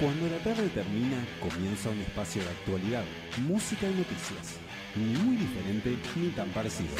Cuando la tarde termina, comienza un espacio de actualidad, música y noticias. Ni muy diferente ni tan parecido.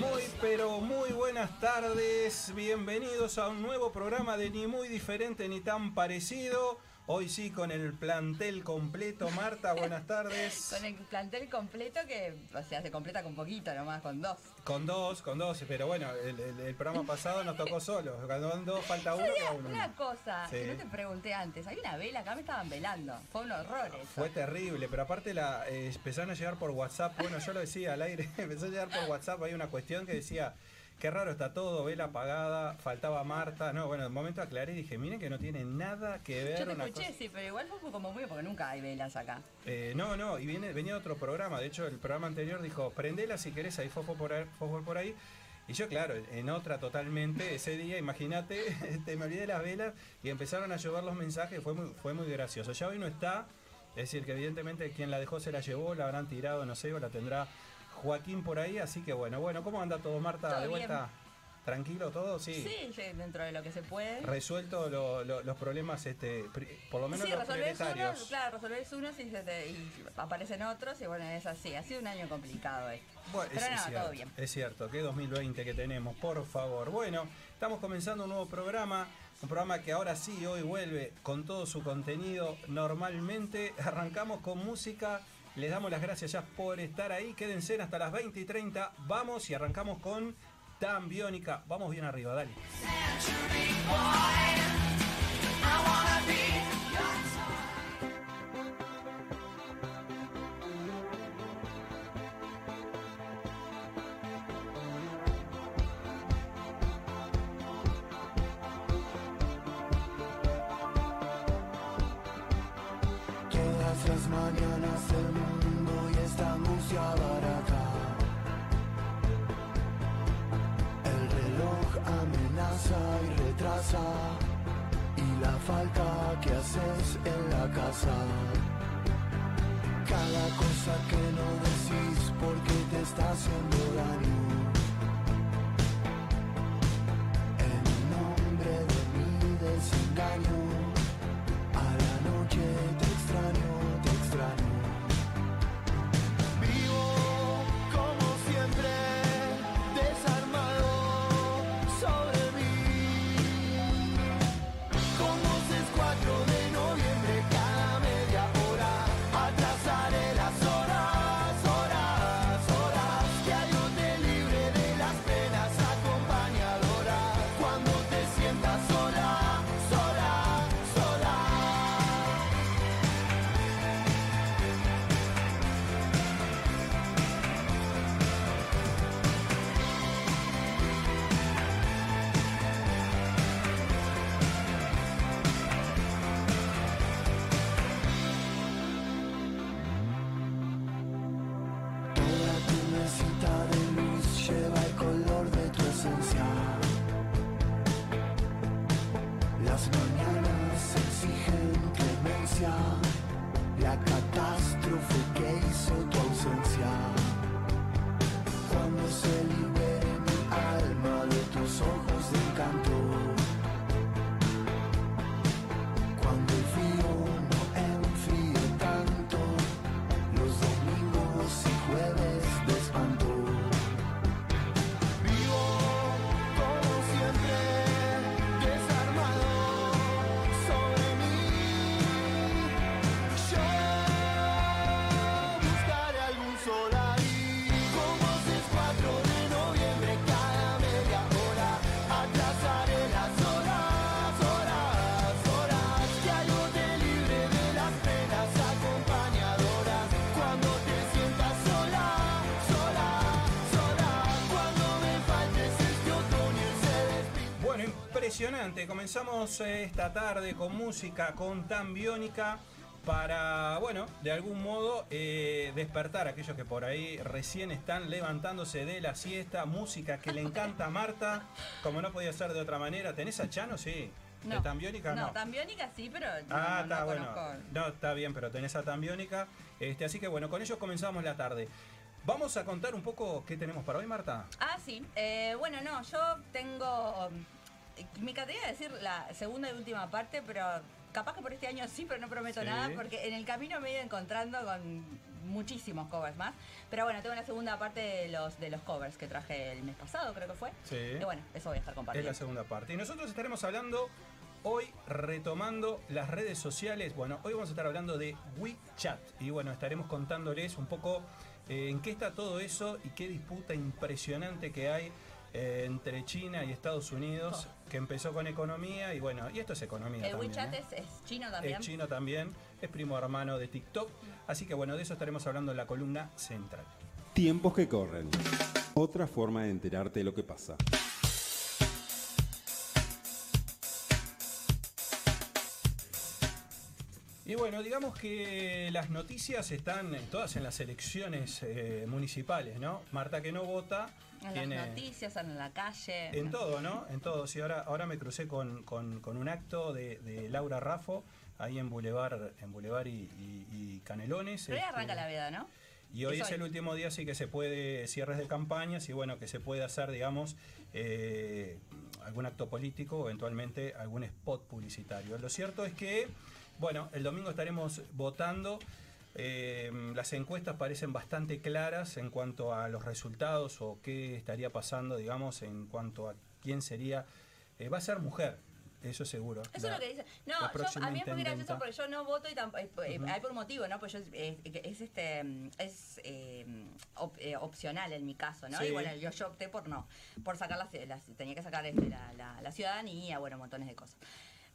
Muy pero muy buenas tardes, bienvenidos a un nuevo programa de Ni muy diferente ni tan parecido. Hoy sí con el plantel completo. Marta, buenas tardes. Con el plantel completo que, o sea, se completa con poquito nomás, con dos. Con dos, con dos, pero bueno, el, el- el programa pasado nos tocó solo. Cuando van dos, falta uno, queda uno. una cosa Sí. que no te pregunté antes. Hay una vela, acá me estaban velando. Fue un horror eso. Fue terrible, pero aparte la eh, empezaron a llegar por WhatsApp. Bueno, yo lo decía al aire, empezó a llegar por WhatsApp. Hay una cuestión que decía, qué raro está todo, vela apagada, faltaba Marta. No, bueno, en un momento aclaré y dije, miren que no tiene nada que ver Yo te escuché, cosa- sí, pero igual fue como muy, porque nunca hay velas acá. Eh, no, no, y viene, venía otro programa. De hecho, el programa anterior dijo, prendela si querés, ahí fósforo por ahí. fósforo por ahí. Y yo, claro, en otra totalmente, ese día, imagínate, te me olvidé de las velas y empezaron a llover los mensajes, fue muy, fue muy gracioso. Ya hoy no está, es decir, que evidentemente quien la dejó se la llevó, la habrán tirado, no sé, o la tendrá Joaquín por ahí, así que bueno, bueno, ¿cómo anda todo, Marta? Todo ¿De bien. vuelta? ¿Tranquilo todo? Sí, sí, dentro de lo que se puede. Resuelto lo- lo- los problemas, este, por lo menos Sí, los resolvés unos, claro, resolvés unos y, se te- y aparecen otros y bueno, es así. Ha sido un año complicado este. Bueno, Pero es cierto, todo bien. es cierto, que 2020 que tenemos, por favor. Bueno, estamos comenzando un nuevo programa, un programa que ahora sí, hoy vuelve con todo su contenido normalmente. Arrancamos con música, les damos las gracias ya por estar ahí, quédense hasta las 20 y 30, vamos y arrancamos con Tan Biónica. Vamos bien arriba, dale. Falta que haces en la casa. Cada cosa que no decís porque te está haciendo daño. Impresionante. Comenzamos eh, esta tarde con música, con tan biónica, para, bueno, de algún modo eh, despertar a aquellos que por ahí recién están levantándose de la siesta. Música que le encanta a Marta, como no podía ser de otra manera. ¿Tenés a Chano? Sí. ¿De Tambiónica no? No, Tambiónica sí, pero no, Ah, no está bueno. conozco. No, está bien, pero tenés a Tambiónica. Este, así que bueno, con ellos comenzamos la tarde. Vamos a contar un poco qué tenemos para hoy, Marta. Ah, sí. Eh, bueno, no, yo tengo. Me encantaría decir la segunda y última parte, pero capaz que por este año sí, pero no prometo Sí. nada, porque en el camino me he ido encontrando con muchísimos covers más. Pero bueno, tengo la segunda parte de los, de los covers que traje el mes pasado, creo que fue. Sí. Y bueno, eso voy a estar Es compartiendo. la segunda parte. Y nosotros estaremos hablando hoy, retomando las redes sociales. Bueno, hoy vamos a estar hablando de WeChat. Y bueno, estaremos contándoles un poco eh, en qué está todo eso y qué disputa impresionante que hay eh, entre China y Estados Unidos, que empezó con economía. Y bueno, y esto es economía. el también, WeChat ¿eh? es, es chino también. Es chino también, es primo hermano de TikTok. Así que bueno, de eso estaremos hablando en la columna central. Tiempos que corren. Otra forma de enterarte de lo que pasa. Y bueno, digamos que las noticias están todas en las elecciones eh, municipales, ¿no? Marta que no vota En tiene las noticias, en la calle. en todo, ¿no? En todo. Sí, ahora, ahora me crucé con, con- con un acto de, de Laura Raffo ahí en Boulevard, en Boulevard y, y- y Canelones. Pero este, arranca la veda, ¿no? Y hoy Es hoy. el último día, sí que se puede, cierres de campañas y bueno, que se puede hacer, digamos, eh, algún acto político, eventualmente algún spot publicitario. Lo cierto es que, bueno, el domingo estaremos votando. Eh, las encuestas parecen bastante claras en cuanto a los resultados o qué estaría pasando, digamos, en cuanto a quién sería. eh, va a ser mujer, eso es seguro. Eso La- es lo que dice. la No, yo, a mí es muy gracioso porque yo no voto y tampoco. Ujú. Hay por un motivo, ¿no? Pues yo eh, es este es eh, op- eh, opcional en mi caso, ¿no? Sí. Y bueno, yo, yo opté por no, por sacar las, las- tenía que sacar este, la, la- la ciudadanía, bueno, montones de cosas.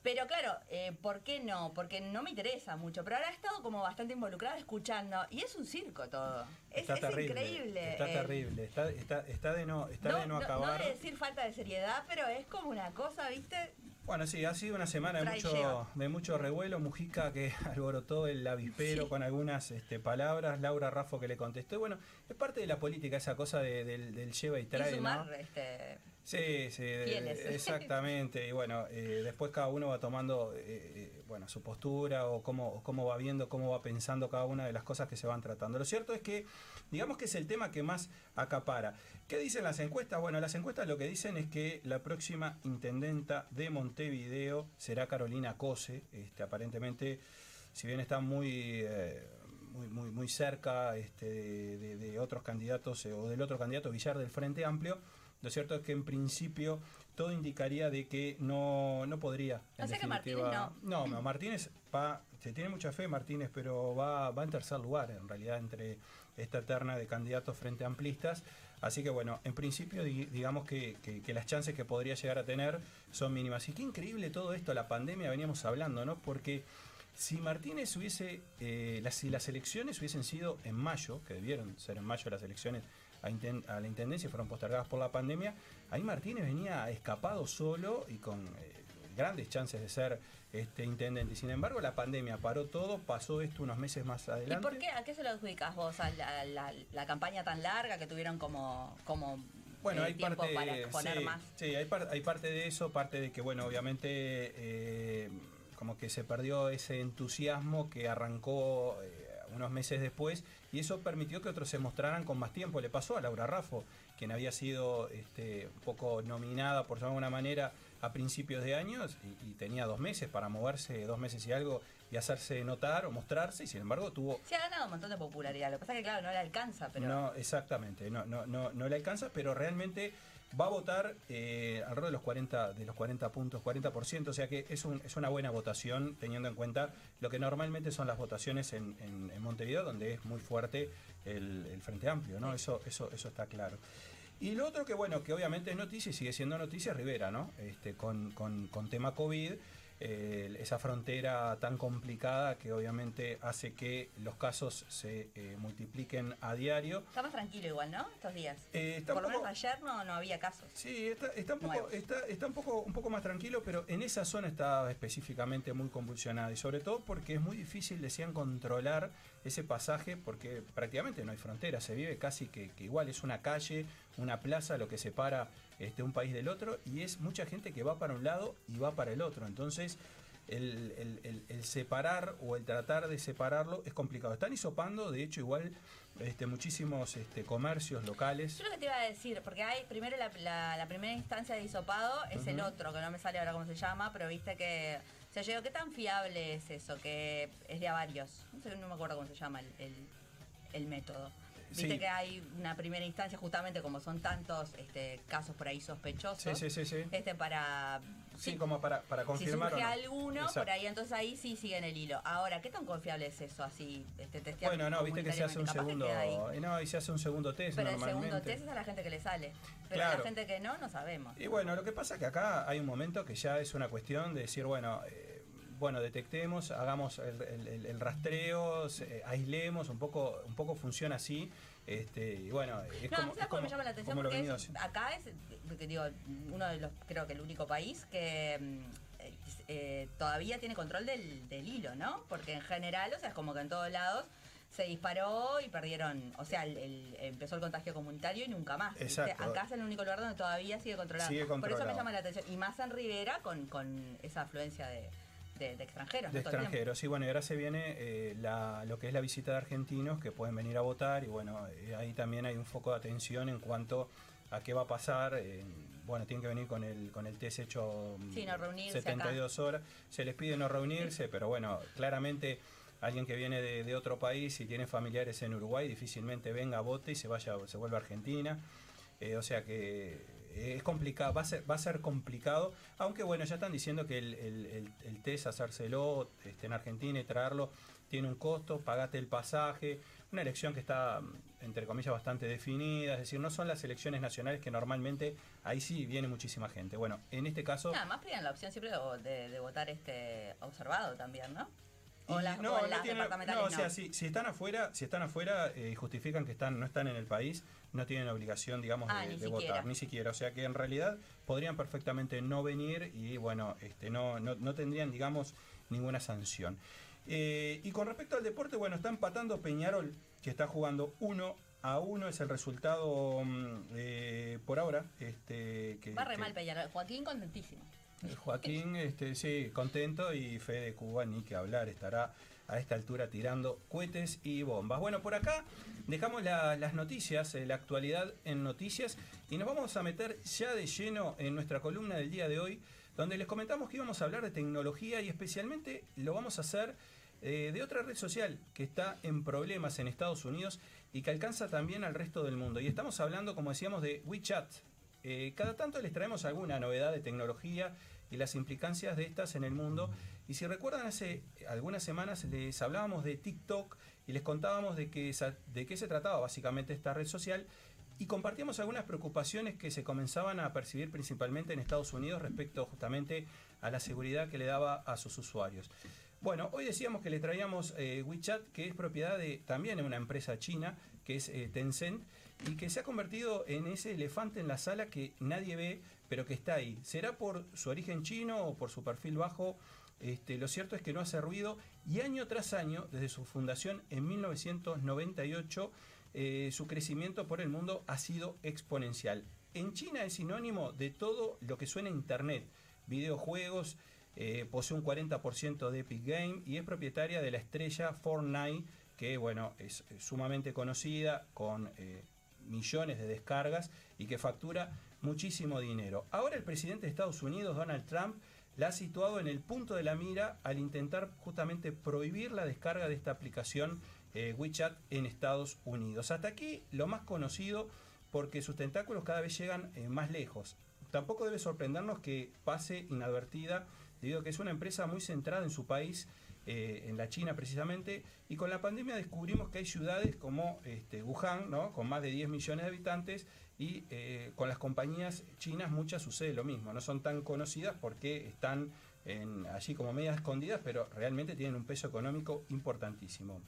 Pero claro, eh, ¿por qué no? Porque no me interesa mucho. Pero ahora he estado como bastante involucrada escuchando y es un circo todo. Es, Está es terrible, increíble. Está eh, terrible, está, está, está de no, está de no acabar. de decir falta de seriedad, pero es como una cosa, ¿viste? Bueno, sí, ha sido una semana de mucho, de mucho revuelo. Mujica que alborotó el avispero Sí. con algunas este, palabras. Laura Raffo que le contestó. Y bueno, es parte de la política esa cosa de- del, del lleva y trae, y sumar, ¿no? este, Sí, sí, Fieles. exactamente. Y bueno, eh, después cada uno va tomando eh, eh, bueno, su postura o cómo, o cómo va viendo, cómo va pensando cada una de las cosas que se van tratando. Lo cierto es que, digamos que es el tema que más acapara. ¿Qué dicen las encuestas? Bueno, las encuestas lo que dicen es que la próxima intendenta de Montevideo será Carolina Cose. Este, aparentemente, si bien está muy... eh, muy, muy, muy cerca este, de, de- de otros candidatos eh, o del otro candidato Villar del Frente Amplio, lo cierto es que en principio todo indicaría de que no, no podría. en O sea que Martínez no. no, Martínez va, se tiene mucha fe Martínez, pero va, va en tercer lugar en realidad entre esta terna de candidatos frente amplistas. Así que bueno, en principio di- digamos que, que- que las chances que podría llegar a tener son mínimas. Y qué increíble todo esto, la pandemia veníamos hablando, ¿no? Porque si Martínez hubiese, eh, las, si las elecciones hubiesen sido en mayo, que debieron ser en mayo las elecciones a, la intendencia y fueron postergadas por la pandemia, ahí Martínez venía escapado solo y con eh, grandes chances de ser este intendente. Sin embargo, la pandemia paró todo, pasó esto unos meses más ¿Y adelante. por qué? ¿A qué se lo adjudicas vos? ¿A la, la- la campaña tan larga que tuvieron como, como Bueno, eh, hay tiempo parte, para exponer sí, más? sí, hay, par- hay parte de eso, parte de que, bueno, obviamente, eh, como que se perdió ese entusiasmo que arrancó eh, unos meses después y eso permitió que otros se mostraran con más tiempo. Le pasó a Laura Raffo, quien había sido este, un poco nominada, por alguna manera, a principios de años y, y tenía dos meses para moverse, dos meses y algo, y hacerse notar o mostrarse, y sin embargo tuvo Se ha ganado un montón de popularidad. Lo que pasa es que, claro, no le alcanza, pero. no, exactamente, no, no, no, no le alcanza, pero realmente va a votar eh, alrededor de los 40, de los 40 puntos, 40%, o sea que es, un- es una buena votación teniendo en cuenta lo que normalmente son las votaciones en, Montevideo, donde es muy fuerte el, Frente Amplio, ¿no? Eso, eso, eso está claro. Y lo otro que bueno, que obviamente es noticia y sigue siendo noticia, Rivera, ¿no? Este, con, con, con tema COVID, eh, esa frontera tan complicada que obviamente hace que los casos se eh, multipliquen a diario. Está más tranquilo igual, ¿no? Estos días. Eh, Por lo menos ayer no, no había casos. Sí, está, está un, poco, está, está un, poco, un poco más tranquilo, pero en esa zona está específicamente muy convulsionada y sobre todo porque es muy difícil, decían, controlar ese pasaje porque prácticamente no hay frontera, se vive casi que, que igual, es una calle una plaza lo que separa este, un país del otro y es mucha gente que va para un lado y va para el otro. Entonces, el, el- el- el separar o el tratar de separarlo es complicado. Están hisopando, de hecho, igual este, muchísimos este, comercios locales. Yo lo que te iba a decir, porque hay primero la, la- la primera instancia de hisopado es el otro, que no me sale ahora cómo se llama, pero viste que. O sea, yo digo, ¿qué tan fiable es eso? Que es de a varios. No sé, no me acuerdo cómo se llama el, el- el método. Viste Sí. que hay una primera instancia, justamente como son tantos este, casos por ahí sospechosos. Sí, sí, sí, sí. Este para. Sí, como para, para si confirmar. surge o no. alguno, Exacto. por ahí entonces ahí sí siguen el hilo. Ahora, ¿qué tan confiable es eso así? Este, testear Bueno, no, viste que se hace un segundo. No, y se hace un segundo test Pero el normalmente. segundo test es a la gente que le sale. Pero Claro. a la gente que no, no sabemos. Y bueno, lo que pasa es que acá hay un momento que ya es una cuestión de decir, bueno, eh, bueno, detectemos, hagamos el, el- el- el rastreo, eh, aislemos, un poco, un poco funciona así. Este, y bueno, es No, como, ¿sabes es como- me llama la atención? Porque es- acá es, digo, uno de los, creo que el único país que mm, eh, eh, todavía tiene control del, del hilo, ¿no? Porque en general, o sea, es como que en todos lados se disparó y perdieron, o sea, el- el- empezó el contagio comunitario y nunca más. ¿viste? Exacto. Acá es el único lugar donde todavía sigue controlado. Sigue Por eso me llama la atención. Y más en Rivera con, con esa afluencia de, de- de extranjeros. De extranjeros, y bueno, y ahora se viene eh, la- lo que es la visita de argentinos que pueden venir a votar y bueno, eh, ahí también hay un foco de atención en cuanto a qué va a pasar. eh, bueno, tienen que venir con el, con el test hecho mm, Sí, no reunirse 72 horas. Se les pide no reunirse, pero bueno, claramente alguien que viene de, de otro país y tiene familiares en Uruguay difícilmente venga, vote y se vaya, se vuelva a Argentina. Eh, o sea que eh, es complicado, va a ser, va a ser complicado, aunque bueno, ya están diciendo que el, el- el- el test, hacérselo este, en Argentina y traerlo, tiene un costo, pagate el pasaje, una elección que está, entre comillas, bastante definida, es decir, no son las elecciones nacionales que normalmente ahí sí viene muchísima gente. Bueno, en este caso... Nada más pedían la opción siempre de, de- de votar este observado también, ¿no? O las, no, o no las tiene- departamentales no, no. o sea, si, si están afuera, si están afuera eh, y justifican que están, no están en el país, no tienen obligación, digamos, Ah, de, votar, ni siquiera. O sea que en realidad podrían perfectamente no venir y bueno, este, no, no, no tendrían, digamos, ninguna sanción. Eh, y con respecto al deporte, bueno, está empatando Peñarol, que está jugando 1 a 1, es el resultado mm, eh, por ahora. Este, que, Va re que- mal Peñarol. Joaquín contentísimo. Joaquín, este, sí, contento y Fede Cuba, ni que hablar, estará a esta altura tirando cohetes y bombas. Bueno, por acá dejamos la- las noticias, eh, la actualidad en noticias y nos vamos a meter ya de lleno en nuestra columna del día de hoy, donde les comentamos que íbamos a hablar de tecnología y especialmente lo vamos a hacer eh, de otra red social que está en problemas en Estados Unidos y que alcanza también al resto del mundo. Y estamos hablando, como decíamos, de WeChat. Eh, cada tanto les traemos alguna novedad de tecnología y las implicancias de estas en el mundo. Y si recuerdan, hace algunas semanas les hablábamos de TikTok y les contábamos de, que, de qué se trataba básicamente esta red social y compartíamos algunas preocupaciones que se comenzaban a percibir principalmente en Estados Unidos respecto justamente a la seguridad que le daba a sus usuarios. Bueno, hoy decíamos que le traíamos eh, WeChat, que es propiedad de también una empresa china, que es eh, Tencent, y que se ha convertido en ese elefante en la sala que nadie ve, pero que está ahí. ¿Será por su origen chino o por su perfil bajo? Este, lo cierto es que no hace ruido y año tras año, desde su fundación en 1998, eh, su crecimiento por el mundo ha sido exponencial. En China es sinónimo de todo lo que suena a Internet, videojuegos, eh, posee un 40% de Epic Game y es propietaria de la estrella Fortnite, que bueno, es sumamente conocida, con eh, millones de descargas y que factura muchísimo dinero. Ahora el presidente de Estados Unidos, Donald Trump, la ha situado en el punto de la mira al intentar justamente prohibir la descarga de esta aplicación eh, WeChat en Estados Unidos. Hasta aquí lo más conocido porque sus tentáculos cada vez llegan eh, más lejos. Tampoco debe sorprendernos que pase inadvertida debido a que es una empresa muy centrada en su país, eh, en la China precisamente, y con la pandemia descubrimos que hay ciudades como este, Wuhan, ¿no? con más de 10 millones de habitantes, y eh, con las compañías chinas muchas sucede lo mismo, no son tan conocidas porque están en- allí como medias escondidas, pero realmente tienen un peso económico importantísimo.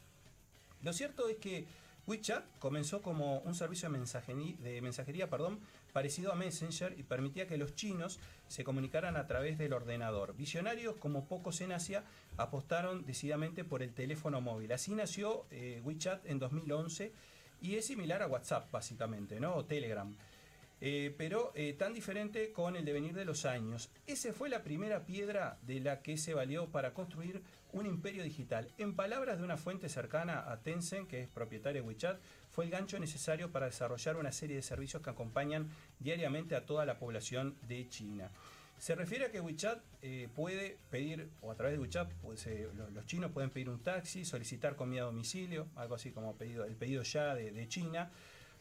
Lo cierto es que WeChat comenzó como un servicio de mensajería, de mensajería perdón, parecido a Messenger y permitía que los chinos se comunicaran a través del ordenador. Visionarios como pocos en Asia apostaron decididamente por el teléfono móvil. Así nació eh, WeChat en 2011 y es similar a WhatsApp básicamente, ¿no? O Telegram. Eh, pero eh, tan diferente con el devenir de los años. Esa fue la primera piedra de la que se valió para construir un imperio digital. En palabras de una fuente cercana a Tencent, que es propietaria de WeChat, fue el gancho necesario para desarrollar una serie de servicios que acompañan diariamente a toda la población de China. Se refiere a que WeChat eh, puede pedir, o a través de WeChat, pues, eh, lo- los, chinos pueden pedir un taxi, solicitar comida a domicilio, algo así como pedido, el pedido ya de, China,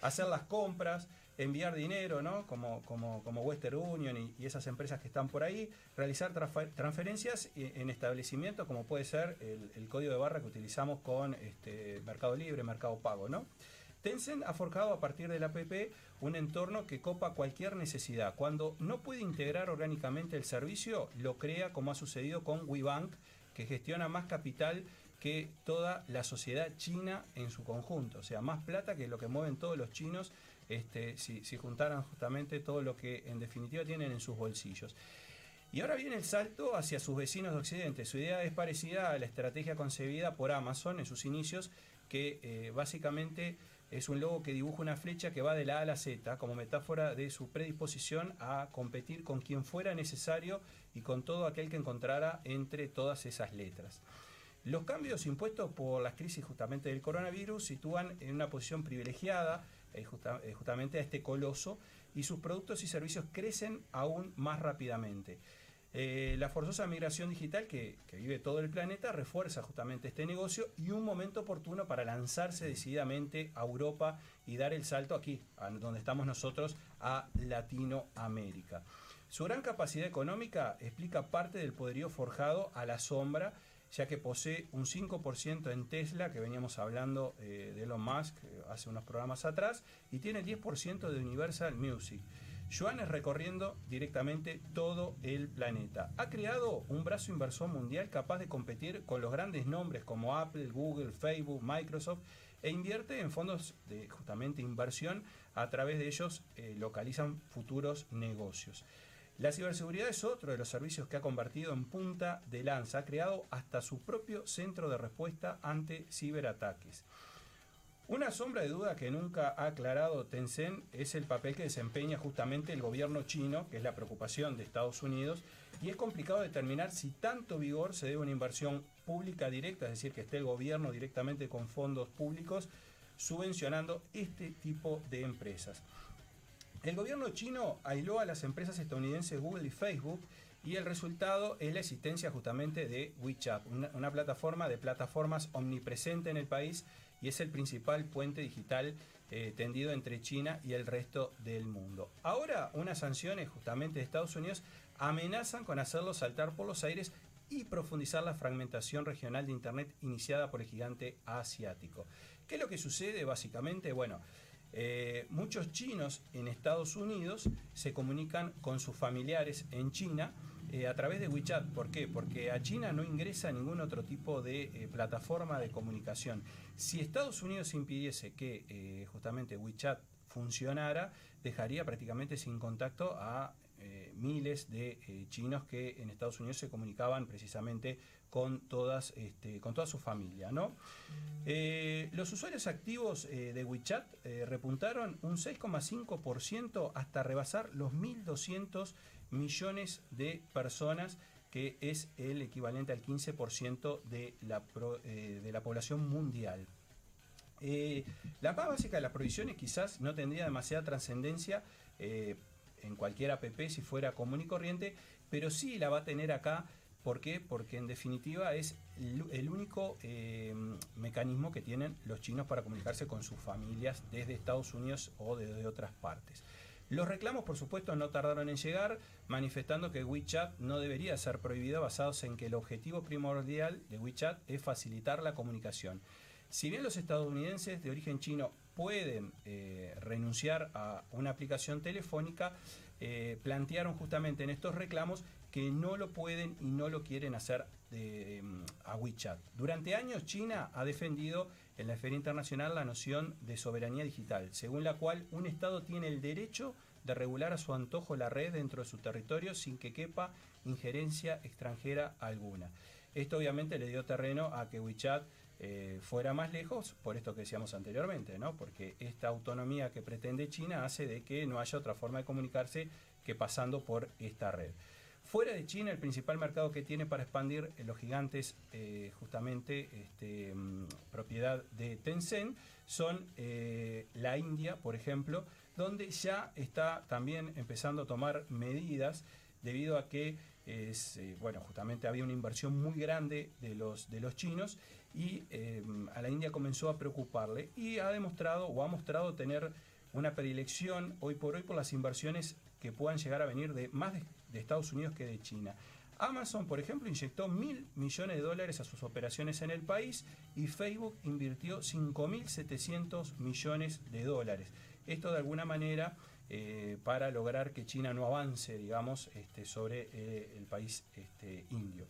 hacer las compras, enviar dinero, ¿no? Como, como, como Western Union y, esas empresas que están por ahí, realizar transfer- transferencias eh, en establecimientos como puede ser el, el código de barra que utilizamos con este, Mercado Libre, Mercado Pago, ¿no? Tencent ha forjado a partir del app un entorno que copa cualquier necesidad. Cuando no puede integrar orgánicamente el servicio, lo crea como ha sucedido con WeBank, que gestiona más capital que toda la sociedad china en su conjunto. O sea, más plata que lo que mueven todos los chinos este, si, juntaran justamente todo lo que en definitiva tienen en sus bolsillos. Y ahora viene el salto hacia sus vecinos de Occidente. Su idea es parecida a la estrategia concebida por Amazon en sus inicios, que eh, básicamente es un logo que dibuja una flecha que va de la A a la Z, como metáfora de su predisposición a competir con quien fuera necesario y con todo aquel que encontrara entre todas esas letras. Los cambios impuestos por las crisis justamente del coronavirus sitúan en una posición privilegiada eh, eh, justamente a este coloso y sus productos y servicios crecen aún más rápidamente. Eh, la forzosa migración digital que, vive todo el planeta refuerza justamente este negocio y un momento oportuno para lanzarse decididamente a Europa y dar el salto aquí, donde estamos nosotros, a Latinoamérica. Su gran capacidad económica explica parte del poderío forjado a la sombra, ya que posee un 5% en Tesla, que veníamos hablando eh, de Elon Musk eh, hace unos programas atrás, y tiene el 10% de Universal Music. Yuan es recorriendo directamente todo el planeta. Ha creado un brazo inversor mundial capaz de competir con los grandes nombres como Apple, Google, Facebook, Microsoft e invierte en fondos de justamente inversión. A través de ellos eh, localizan futuros negocios. La ciberseguridad es otro de los servicios que ha convertido en punta de lanza. Ha creado hasta su propio centro de respuesta ante ciberataques. Una sombra de duda que nunca ha aclarado Tencent es el papel que desempeña justamente el gobierno chino, que es la preocupación de Estados Unidos, y es complicado determinar si tanto vigor se debe a una inversión pública directa, es decir, que esté el gobierno directamente con fondos públicos subvencionando este tipo de empresas. El gobierno chino aisló a las empresas estadounidenses Google y Facebook y el resultado es la existencia justamente de WeChat, una, una plataforma de plataformas omnipresente en el país y es el principal puente digital eh, tendido entre China y el resto del mundo. Ahora unas sanciones justamente de Estados Unidos amenazan con hacerlo saltar por los aires y profundizar la fragmentación regional de Internet iniciada por el gigante asiático. ¿Qué es lo que sucede básicamente? Bueno, eh, muchos chinos en Estados Unidos se comunican con sus familiares en China eh, a través de WeChat. ¿Por qué? Porque a China no ingresa ningún otro tipo de eh, plataforma de comunicación. Si Estados Unidos impidiese que eh, justamente WeChat funcionara, dejaría prácticamente sin contacto a miles de chinos que en Estados Unidos se comunicaban precisamente con todas este, con toda su familia ¿no? Los usuarios activos de WeChat repuntaron un 6,5% hasta rebasar los 1.200 millones de personas que es el equivalente al 15% de la, eh, de la población mundial. Eh, la más básica de las prohibiciones quizás no tendría demasiada trascendencia eh, en cualquier app si fuera común y corriente, pero sí la va a tener acá. ¿Por qué? Porque en definitiva es el, único mecanismo que tienen los chinos para comunicarse con sus familias desde Estados Unidos o desde otras partes. Los reclamos, por supuesto, no tardaron en llegar, manifestando que WeChat no debería ser prohibido, basados en que el objetivo primordial de WeChat es facilitar la comunicación. Si bien los estadounidenses de origen chino pueden eh, renunciar a una aplicación telefónica, eh, plantearon justamente en estos reclamos que no lo pueden y no lo quieren hacer em, a WeChat. Durante años China ha defendido en la Feria Internacional la noción de soberanía digital, según la cual un Estado tiene el derecho de regular a su antojo la red dentro de su territorio sin que quepa injerencia extranjera alguna. Esto obviamente le dio terreno a que WeChat eh, fuera más lejos, por esto que decíamos anteriormente, ¿no? Porque esta autonomía que pretende China hace de que no haya otra forma de comunicarse que pasando por esta red. Fuera de China, el principal mercado que tiene para expandir eh, los gigantes, eh, justamente este, mm, propiedad de Tencent, son eh, la India, por ejemplo, donde ya está también empezando a tomar medidas debido a que bueno, justamente había una inversión muy grande de los, de los chinos y eh, a la India comenzó a preocuparle y ha demostrado o ha mostrado tener una predilección hoy por hoy por las inversiones que puedan llegar a venir de más de, de Estados Unidos que de China. Amazon, por ejemplo, inyectó mil millones de dólares a sus operaciones en el país y Facebook invirtió 5.700 millones de dólares. Esto de alguna manera eh, para lograr que China no avance, digamos, este, sobre eh, el país este, indio.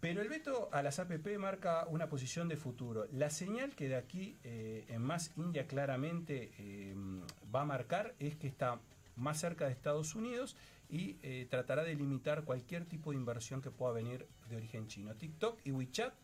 Pero el veto a las APP marca una posición de futuro. La señal que de aquí eh, en más India claramente va a marcar es que está más cerca de Estados Unidos y eh, tratará de limitar cualquier tipo de inversión que pueda venir de origen chino. TikTok y WeChat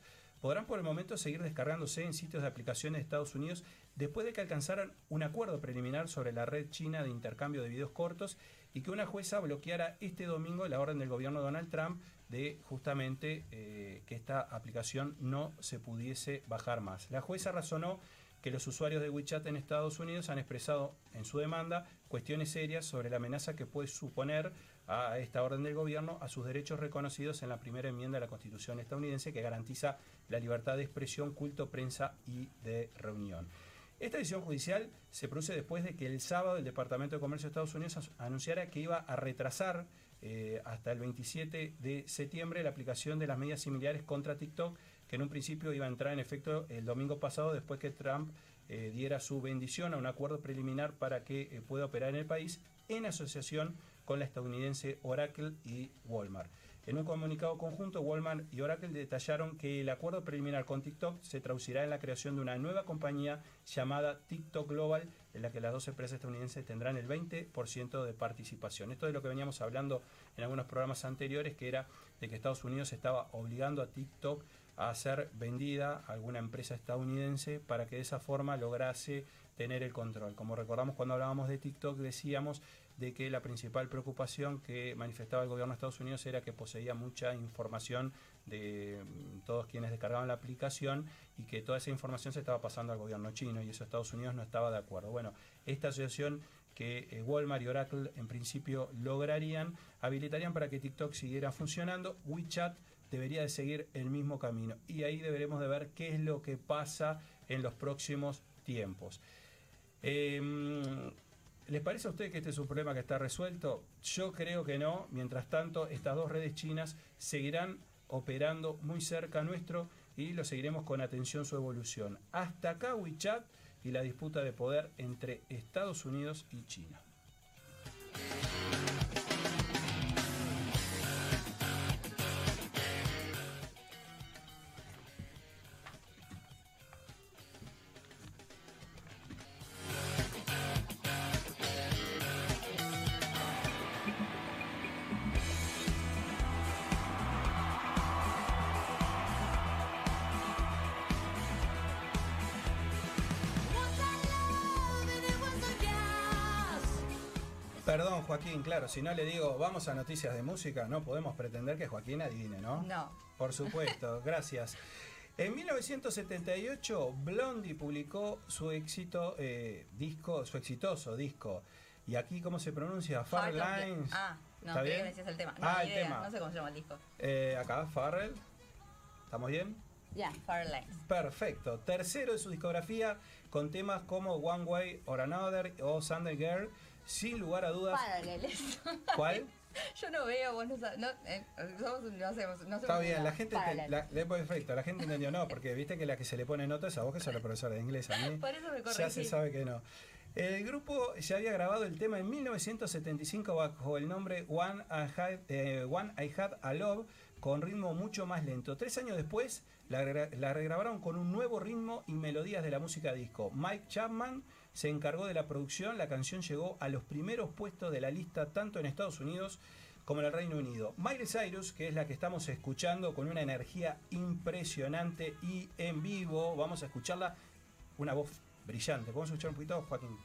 podrán por el momento seguir descargándose en sitios de aplicaciones de Estados Unidos después de que alcanzaran un acuerdo preliminar sobre la red china de intercambio de videos cortos y que una jueza bloqueara este domingo la orden del gobierno de Donald Trump de justamente eh, que esta aplicación no se pudiese bajar más. La jueza razonó que los usuarios de WeChat en Estados Unidos han expresado en su demanda cuestiones serias sobre la amenaza que puede suponer a esta orden del gobierno a sus derechos reconocidos en la primera enmienda de la Constitución estadounidense que garantiza la libertad de expresión, culto, prensa y de reunión. Esta decisión judicial se produce después de que el sábado el Departamento de Comercio de Estados Unidos anunciara que iba a retrasar eh, hasta el 27 de septiembre la aplicación de las medidas similares contra TikTok, que en un principio iba a entrar en efecto el domingo pasado después que Trump eh, diera su bendición a un acuerdo preliminar para que eh, pueda operar en el país en asociación con la estadounidense Oracle y Walmart. En un comunicado conjunto, Walmart y Oracle detallaron que el acuerdo preliminar con TikTok se traducirá en la creación de una nueva compañía llamada TikTok Global, en la que las dos empresas estadounidenses tendrán el 20% de participación. Esto es lo que veníamos hablando en algunos programas anteriores, que era de que Estados Unidos estaba obligando a TikTok a ser vendida a alguna empresa estadounidense para que de esa forma lograse tener el control. Como recordamos cuando hablábamos de TikTok, decíamos de que la principal preocupación que manifestaba el gobierno de Estados Unidos era que poseía mucha información de mm, todos quienes descargaban la aplicación y que toda esa información se estaba pasando al gobierno chino y eso Estados Unidos no estaba de acuerdo. Bueno, esta asociación que eh, Walmart y Oracle en principio lograrían, habilitarían para que TikTok siguiera funcionando. WeChat debería de seguir el mismo camino y ahí deberemos de ver qué es lo que pasa en los próximos tiempos. Eh, ¿Les parece a usted que este es un problema que está resuelto? Yo creo que no. Mientras tanto, estas dos redes chinas seguirán operando muy cerca nuestro y lo seguiremos con atención su evolución. Hasta acá WeChat y la disputa de poder entre Estados Unidos y China. Perdón, Joaquín, claro, si no le digo vamos a noticias de música, no podemos pretender que Joaquín adivine, ¿no? No. Por supuesto, gracias. En 1978, Blondie publicó su éxito eh, disco, su exitoso disco. Y aquí, ¿cómo se pronuncia? Far Lines. Ah, no, ¿Está bien? me decías el tema. No, Ah, el idea, tema. No sé cómo se llama el disco. Eh, acá, Farrell. ¿Estamos bien? Ya, Far Lines. Perfecto. Tercero de su discografía con temas como One Way or Another o Sunday Girl. Sin lugar a dudas. Paraleles. ¿Cuál? Yo no veo, vos no sabes. No, eh, somos, no hacemos, no Está bien, la gente, te- la, perfecto, la gente entendió, no, porque viste que la que se le pone nota es a vos que sos la profesora de inglés, a mí Por eso me ya se sabe que no. El grupo ya había grabado el tema en 1975 bajo el nombre One I Had, eh, One I Had a Love con ritmo mucho más lento. Tres años después la, la regrabaron con un nuevo ritmo y melodías de la música disco. Mike Chapman se encargó de la producción, la canción llegó a los primeros puestos de la lista tanto en Estados Unidos como en el Reino Unido. Miley Cyrus, que es la que estamos escuchando con una energía impresionante y en vivo, vamos a escucharla, una voz brillante. ¿Podemos escuchar un poquito, Joaquín?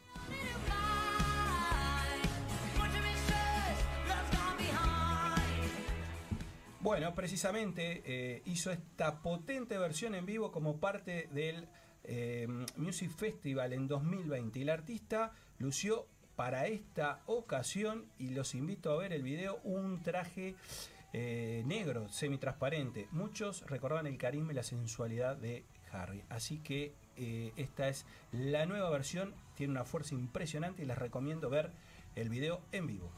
Bueno, precisamente eh, hizo esta potente versión en vivo como parte del eh, Music Festival en 2020 y la artista lució para esta ocasión y los invito a ver el video un traje eh, negro semitransparente. Muchos recordaban el carisma y la sensualidad de Harry. Así que eh, esta es la nueva versión. Tiene una fuerza impresionante y les recomiendo ver el video en vivo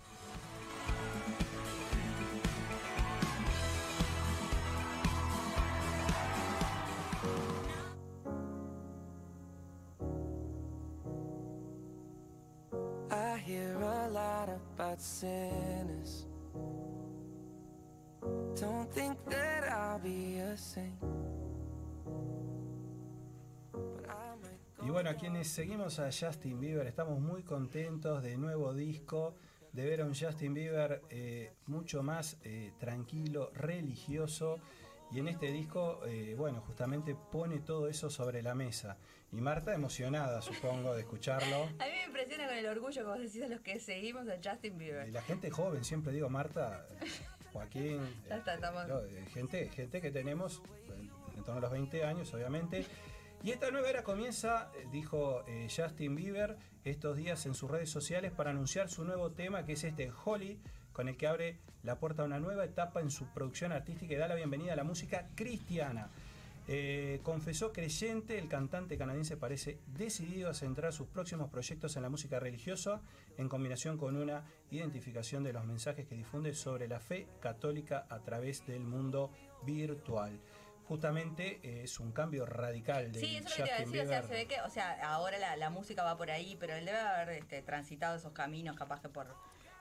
Y bueno, quienes seguimos a Justin Bieber, estamos muy contentos de nuevo disco, de ver a un Justin Bieber eh, mucho más eh, tranquilo, religioso. Y en este disco, eh, bueno, justamente pone todo eso sobre la mesa. Y Marta emocionada, supongo, de escucharlo. A mí me impresiona con el orgullo que vos decís a los que seguimos a Justin Y Bieber. la gente joven, siempre digo Marta, Joaquín, Ya está, estamos- no, eh, gente, gente que tenemos eh, en torno a los 20 años, obviamente. Y esta nueva era comienza, eh, dijo eh, Justin Bieber, estos días en sus redes sociales para anunciar su nuevo tema, que es este Holly, con el que abre la puerta a una nueva etapa en su producción artística y da la bienvenida a la música cristiana. Eh, confesó creyente, el cantante canadiense parece decidido a centrar sus próximos proyectos en la música religiosa en combinación con una identificación de los mensajes que difunde sobre la fe católica a través del mundo virtual. Justamente eh, es un cambio radical de Sí, eso es lo que te iba a Justin decir, o sea, se ve que, o sea, ahora la, la música va por ahí, pero él debe haber este, transitado esos caminos, capaz que por...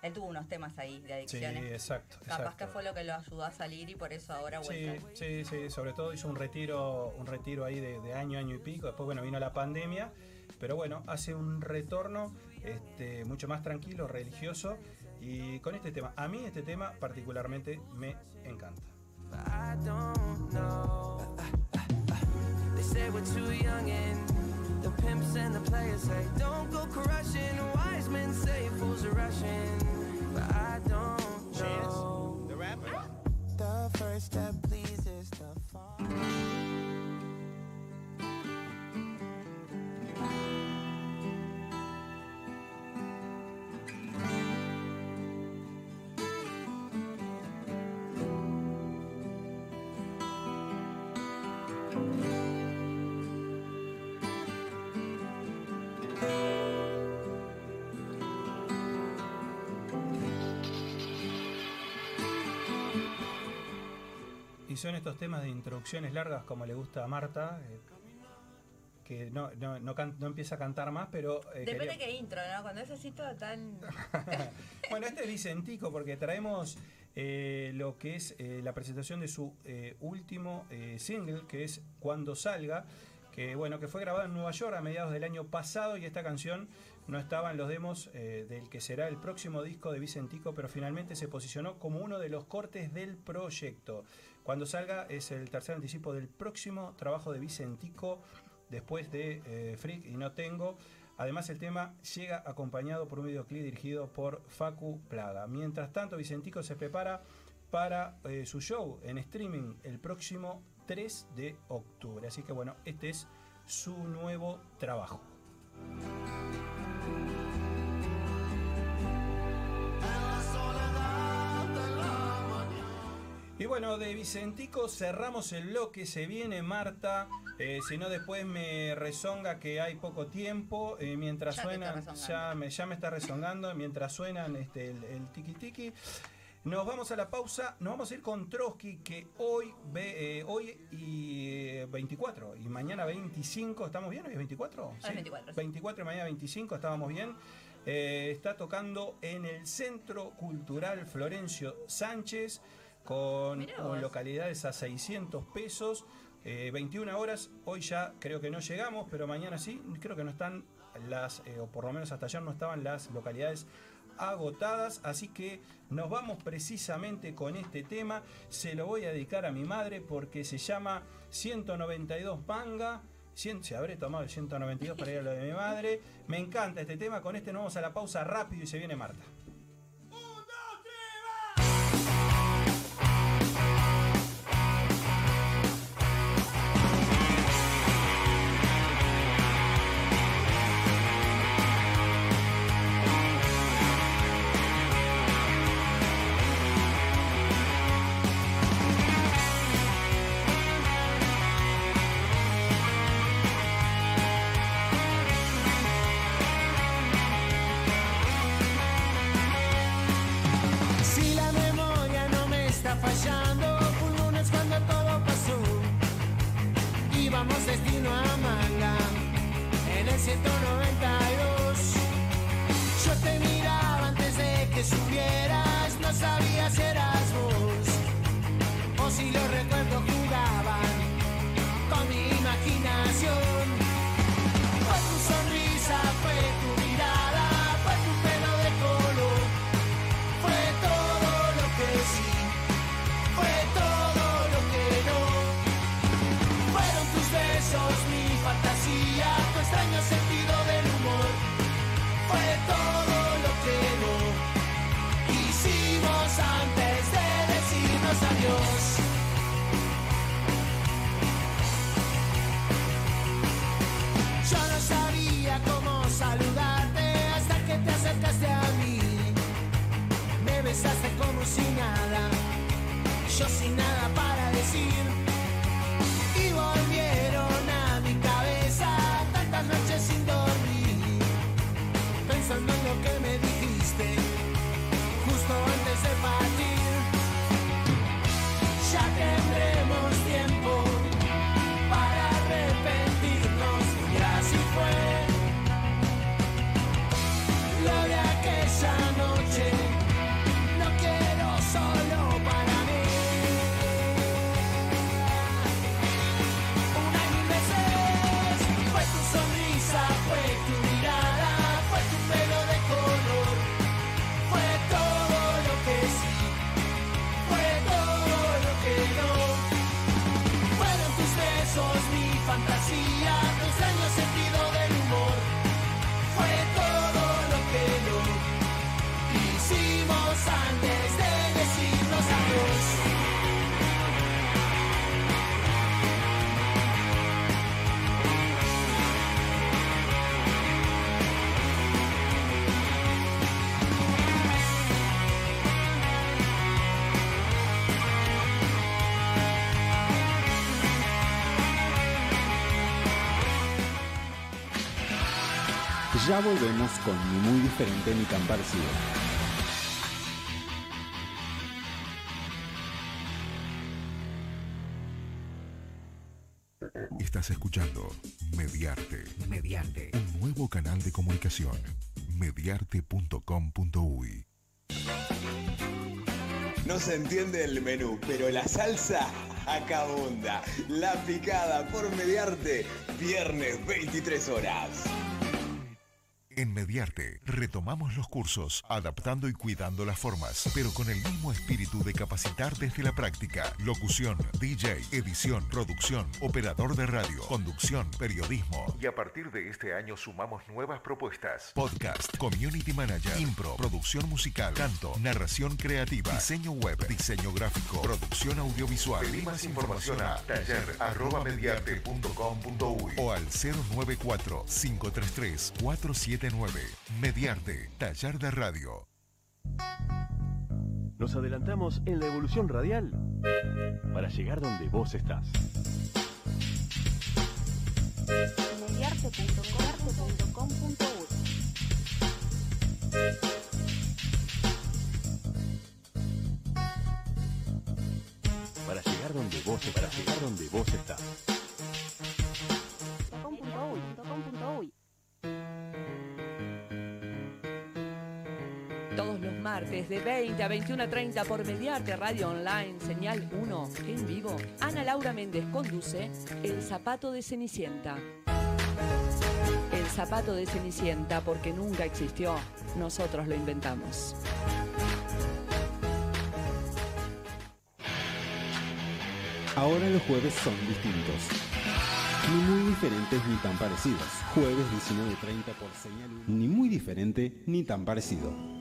Él tuvo unos temas ahí de Sí, adicciones. exacto. capaz exacto. que fue lo que lo ayudó a salir y por eso ahora Sí, vuelta. sí, sí, sobre todo hizo un retiro, un retiro ahí de, de año, año y pico, después bueno vino la pandemia, pero bueno, hace un retorno este, mucho más tranquilo, religioso, y con este tema, a mí este tema particularmente me encanta. I don't know. They say we're too young and the pimps and the players say don't go crushing. Wise men say fools are rushing, but I don't know. the rapper. The first that pleases son estos temas de introducciones largas como le gusta a Marta, eh, que no, no, no, can- no empieza a cantar más, pero... eh, Depende quería- qué intro, ¿no? Cuando es así todo tan... Bueno, este es Vicentico porque traemos eh, lo que es eh, la presentación de su último single, que es Cuando Salga, que bueno, que fue grabado en Nueva York a mediados del año pasado y esta canción no estaba en los demos eh, del que será el próximo disco de Vicentico, pero finalmente se posicionó como uno de los cortes del proyecto. Cuando salga es el tercer anticipo del próximo trabajo de Vicentico después de eh, Freak y No Tengo. Además el tema llega acompañado por un videoclip dirigido por Facu Plaga. Mientras tanto Vicentico se prepara para eh, su show en streaming el próximo 3 de octubre. Así que bueno, este es su nuevo trabajo. Y bueno, de Vicentico cerramos el bloque, se viene Marta, eh, si no después me rezonga que hay poco tiempo, eh, mientras Ya suenan, ya me, ya me está rezongando, mientras suenan este, el, el tiki tiki. Nos vamos a la pausa, nos vamos a ir con Trotsky, que hoy, ve, eh, hoy y eh, 24 y mañana 25, ¿estamos bien? ¿Hoy es 24? es 24, sí. 24 y mañana 25, estábamos bien. Eh, está tocando en el Centro Cultural Florencio Sánchez con, localidades a 600 pesos. eh, 21 horas, hoy ya creo que no llegamos, pero mañana sí, creo que no están las, eh, o por lo menos hasta ayer no estaban las localidades agotadas, así que nos vamos precisamente con este tema. Se lo voy a dedicar a mi madre porque se llama 192 manga. Se habré tomado el 192 para ir a lo de mi madre. Me encanta este tema. Con este nos vamos a la pausa rápido y se viene Marta. Ya volvemos con ni muy diferente ni tan parecido. Estás escuchando Mediarte, Mediante. un nuevo canal de comunicación. Mediarte.com.uy No se entiende el menú, pero la salsa acabunda. La picada por mediarte, viernes 23 horas. En Mediarte retomamos los cursos, adaptando y cuidando las formas, pero con el mismo espíritu de capacitar desde la práctica. Locución, DJ, edición, producción, operador de radio, conducción, periodismo. Y a partir de este año sumamos nuevas propuestas. Podcast, community manager, impro, producción musical, canto, narración creativa, diseño web, diseño gráfico, producción audiovisual. Pedí más información a taller.mediarte.com.uy o al 094 533 479 Mediarte, Taller de Radio. Nos adelantamos en la evolución radial para llegar donde vos estás. mediarte.com.uy Para llegar donde vos estás. Para llegar donde vos estás. los martes de 20 a 21 a 30 por Mediarte Radio Online, señal 1, en vivo. Ana Laura Méndez conduce El Zapato de Cenicienta. El zapato de Cenicienta porque nunca existió, nosotros lo inventamos. Ahora los jueves son distintos. Ni muy diferentes ni tan parecidos. Jueves 19.30 por señal 1. Ni muy diferente ni tan parecido.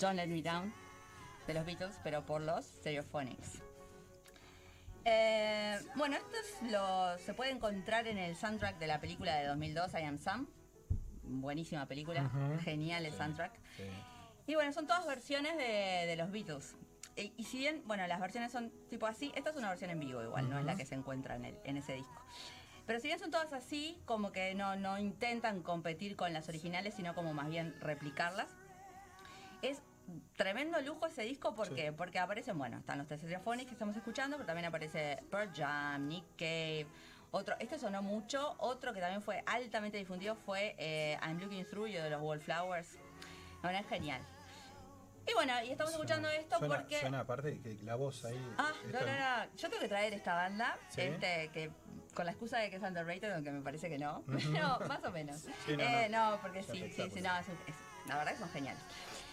Don't Let Me Down de los Beatles, pero por los Stereophonics. Eh, bueno, esto es lo, se puede encontrar en el soundtrack de la película de 2002, I Am Sam. Buenísima película, genial el soundtrack. Y bueno, son todas versiones de, de los Beatles. E- Y, si bien, bueno, las versiones son tipo así, esta es una versión en vivo igual, no es la que se encuentra en, el, en ese disco. Pero si bien son todas así, como que no, no intentan competir con las originales, sino como más bien replicarlas. Es tremendo lujo ese disco porque porque aparecen, bueno, están los Stereophonics que estamos escuchando, pero también aparece Pearl Jam, Nick Cave, otro, este sonó mucho, otro que también fue altamente difundido fue eh, I'm Looking Through You de los Wallflowers. Bueno, es genial. Y bueno, y estamos escuchando esto Suena, porque... suena aparte que la voz ahí. Ah, no, no, no. Yo tengo que traer esta banda, ¿Sí? este, que con la excusa de que es underrated, aunque me parece que no. No, más o menos. Sí, no, Eh, no. porque sí, sí, sí, no, es un- es- la verdad que son geniales.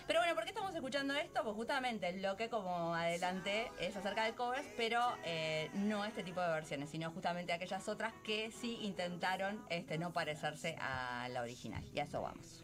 Pero bueno, ¿por qué estamos escuchando esto? Pues justamente lo que como adelanté es acerca de covers, pero eh, no este tipo de versiones, sino justamente aquellas otras que sí intentaron este, no parecerse a la original. Y a eso vamos.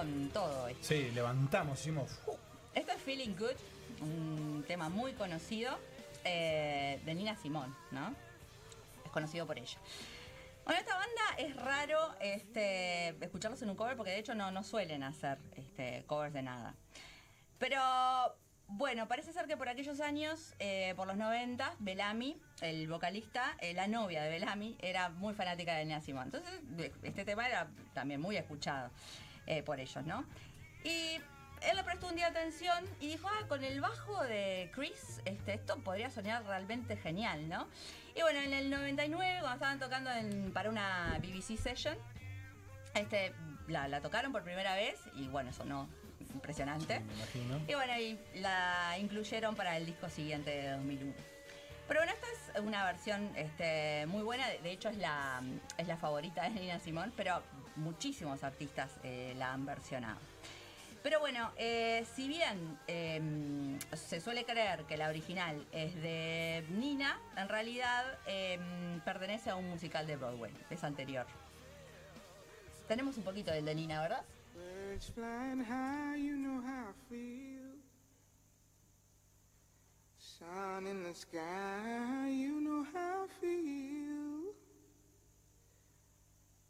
Con todo esto. Sí, levantamos, hicimos. ¡fu! Esto es Feeling Good, un tema muy conocido eh, de Nina Simón, ¿no? Es conocido por ella. Bueno, esta banda es raro este, escucharlos en un cover porque de hecho no, no suelen hacer este, covers de nada. Pero bueno, parece ser que por aquellos años, eh, por los 90, Bellamy, el vocalista, eh, la novia de Bellamy, era muy fanática de Nina Simón. Entonces, este tema era también muy escuchado eh, por ellos, ¿no? Y él le prestó un día atención y dijo, ah, con el bajo de Chris, este, esto podría sonar realmente genial, ¿no? Y bueno, en el 99, cuando estaban tocando en- para una BBC session, este, la, la tocaron por primera vez y bueno, sonó impresionante. Y bueno, y la incluyeron para el disco siguiente de 2001. Pero bueno, esta es una versión este, muy buena, de hecho es la, es la favorita de Nina Simón, pero muchísimos artistas eh, la han versionado. Pero bueno, eh, si bien eh, se suele creer que la original es de Nina, en realidad eh, pertenece a un musical de Broadway, es anterior. Tenemos un poquito del de Nina, ¿verdad?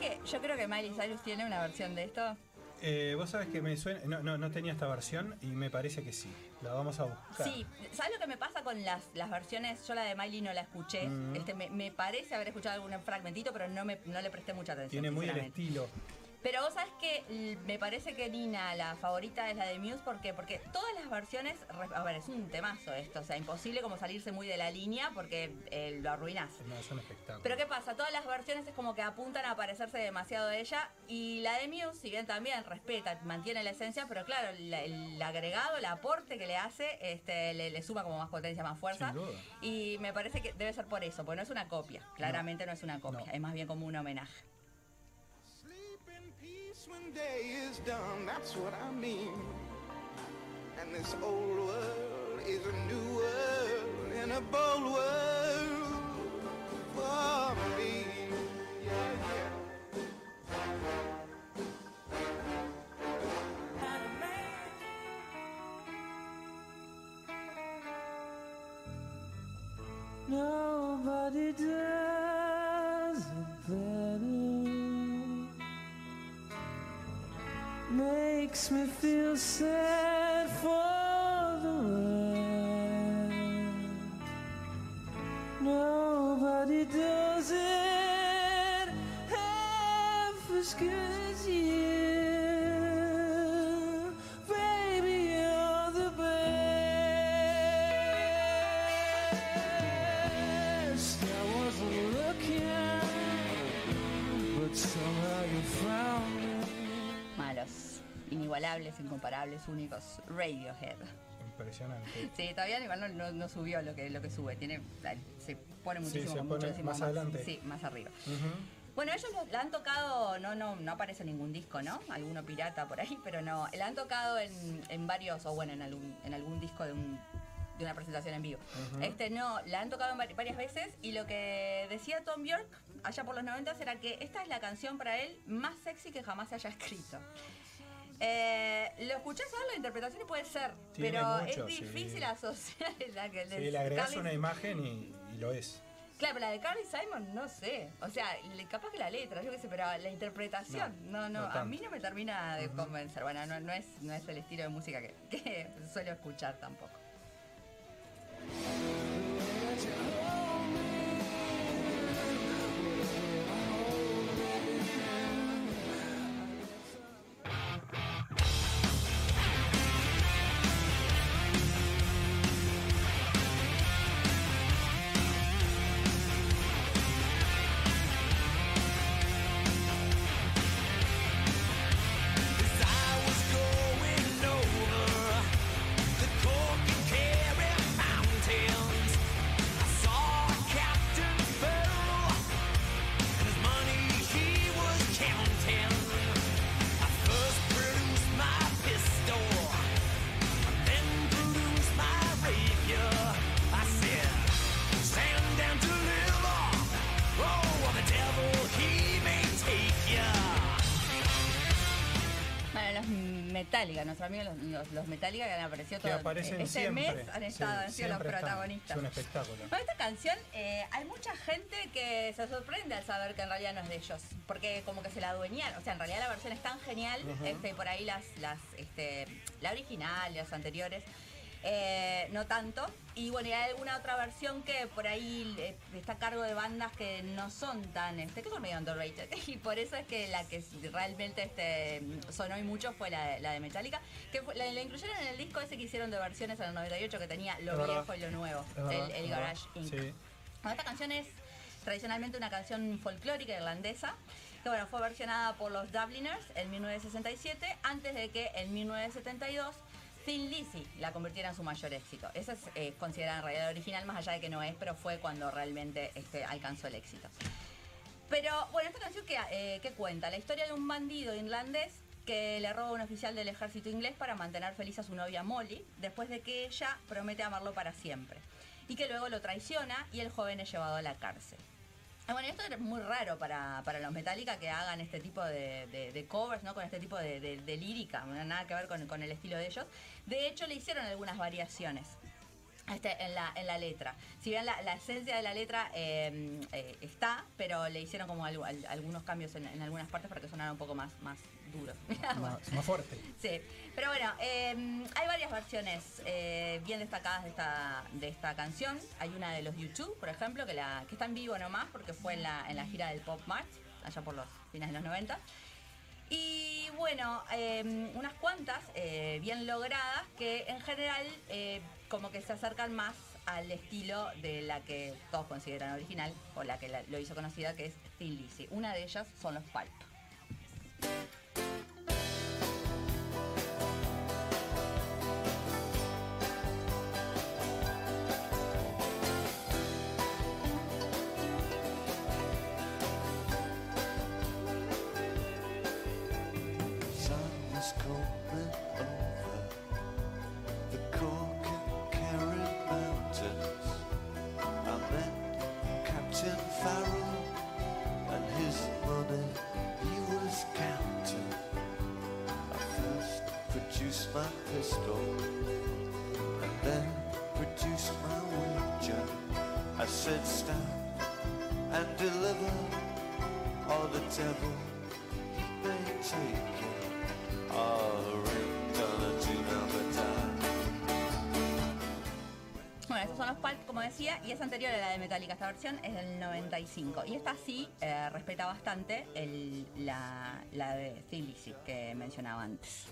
Sea. ¿Vos sabés que yo creo que Miley Cyrus tiene una versión de esto? Eh, Vos sabés que me suena. No, no, no tenía esta versión y me parece que sí. La vamos a buscar. Sí, ¿sabes lo que me pasa con las, las versiones? Yo la de Miley no la escuché. Mm. Este, me, me parece haber escuchado algún fragmentito, pero no, me, no le presté mucha atención. Tiene muy el estilo. Pero vos sabés que me parece que Nina, la favorita es la de Muse, ¿por qué? Porque todas las versiones, a ver, es un temazo esto, o sea, imposible como salirse muy de la línea porque eh, lo arruinás. No, es un espectáculo. Pero ¿qué pasa? Todas las versiones es como que apuntan a parecerse demasiado de ella y la de Muse, si bien también respeta, mantiene la esencia, pero claro, la- el, agregado, el aporte que le hace, este, le, le suma como más potencia, más fuerza. Sin duda. Y me parece que debe ser por eso, porque no es una copia, claramente no, es una copia, No. es más bien como un homenaje. When day is done, that's what I mean. And this old world is a new world and a bold world for me. Yeah. Nobody does Makes me feel sad for the world. Nobody does it half as good inigualables, incomparables, únicos. Radiohead. Impresionante. Sí, todavía igual no, no- no subió lo que, lo que sube. Tiene, se pone muchísimo, se pone muchísimo más adelante. Sí, más arriba. Ujú. Bueno, ellos lo- la han tocado, no, no, no aparece en ningún disco, ¿no? Alguno pirata por ahí, pero no. La han tocado en, en varios, o bueno, en algún, en algún disco de un de una presentación en vivo. Este no, la han tocado varias veces y lo que decía Tom Bjork allá por los 90 era que esta es la canción para él más sexy que jamás se haya escrito. Eh, lo escuchás ahora la interpretación y puede ser, pero mucho, es sí. difícil asociar la que Sí, le agregás Carly- una imagen y, y lo es. Claro, pero la de Carly Simon, no sé. O sea, capaz que la letra, yo qué sé, pero la interpretación, no, no, no a tanto. mí no me termina de convencer. Bueno, no, no, es, no es el estilo de música que, que suelo escuchar tampoco. Metallica, nuestros amigos los, los, los Metallica que han aparecido Que todo aparecen este siempre. mes han estado, Sí, han sido los están. protagonistas. Es un espectáculo. Con esta canción eh, hay mucha gente que se sorprende al saber que en realidad no es de ellos, porque como que se la adueñaron, o sea, en realidad la versión es tan genial, Ujú. este, por ahí las, las, este, la original las anteriores, eh, no tanto, Y bueno, y hay alguna otra versión que por ahí eh, está a cargo de bandas que no son tan, este, que son medio underrated. Y por eso es que la que realmente este, sonó y mucho fue la, de- la de Metallica, que fue- la, la incluyeron en el disco ese que hicieron de versiones en el 98 que tenía lo Es verdad. viejo y lo nuevo, el, Garage. Inc. Sí. Esta canción es tradicionalmente una canción folclórica irlandesa que bueno, fue versionada por los Dubliners en 1967 antes de que en 1972 Thin Lizzy la convirtiera en su mayor éxito. Esa es eh, considerada en realidad original, más allá de que no es, pero fue cuando realmente este, alcanzó el éxito. Pero bueno, esta canción que, eh, que cuenta la historia de un bandido irlandés que le roba a un oficial del ejército inglés para mantener feliz a su novia Molly, después de que ella promete amarlo para siempre. Y que luego lo traiciona y el joven es llevado a la cárcel. Ah, Bueno, esto es muy raro para, para los Metallica que hagan este tipo de, covers, ¿no? Con este tipo de, de- lírica, nada que ver con, con el estilo de ellos. De hecho, le hicieron algunas variaciones este, en, la, en la letra. Si bien la, la esencia de la letra eh, eh, está, pero le hicieron como al- algunos cambios en, en algunas partes para que sonara un poco más, más duro. Más, más fuerte. Sí, pero bueno, eh, hay varias versiones eh, bien destacadas de esta, de esta canción. Hay una de los YouTube, por ejemplo, que, la, que está en vivo nomás porque fue en la, en la gira del Pop March, allá por los fines de los 90. Y bueno, eh, unas cuantas eh, bien logradas que en general eh, como que se acercan más al estilo de la que todos consideran original o la que lo hizo conocida que es Thin Lizzy. Una de ellas son los Pulp. Money he was counting. I first produced my pistol and then produced my wager. I said stand and deliver or the devil he may take it. Decía, y es anterior a la de Metallica. Esta versión es del 95. Y esta sí eh, respeta bastante la, la de Thin que mencionaba antes.